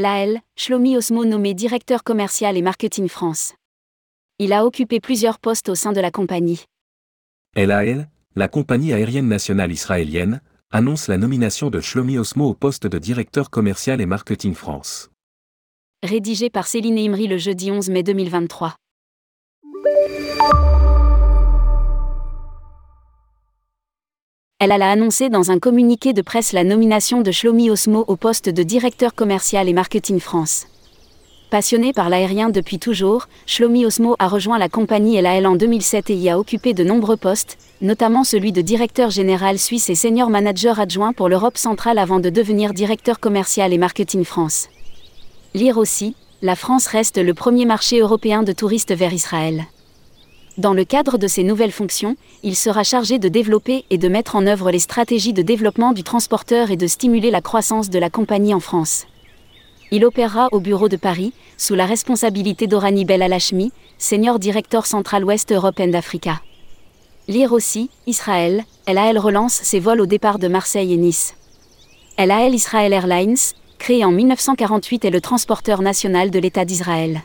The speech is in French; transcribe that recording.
LAL, Shlomi Osmo nommé directeur commercial et marketing France. Il a occupé plusieurs postes au sein de la compagnie. LAL, la compagnie aérienne nationale israélienne, annonce la nomination de Shlomi Osmo au poste de directeur commercial et marketing France. Rédigé par Céline Imri le jeudi 11 mai 2023. Elle a annoncé dans un communiqué de presse la nomination de Shlomi Osmo au poste de directeur commercial et marketing France. Passionné par l'aérien depuis toujours, Shlomi Osmo a rejoint la compagnie LAL en 2007 et y a occupé de nombreux postes, notamment celui de directeur général suisse et senior manager adjoint pour l'Europe centrale avant de devenir directeur commercial et marketing France. Lire aussi, la France reste le premier marché européen de touristes vers Israël. Dans le cadre de ses nouvelles fonctions, il sera chargé de développer et de mettre en œuvre les stratégies de développement du transporteur et de stimuler la croissance de la compagnie en France. Il opérera au bureau de Paris, sous la responsabilité d'Orani Bel Alachmi, senior directeur central-ouest Europe and Africa. Lire aussi, Israël, LAL relance ses vols au départ de Marseille et Nice. LAL Israel Airlines, créé en 1948 est le transporteur national de l'État d'Israël.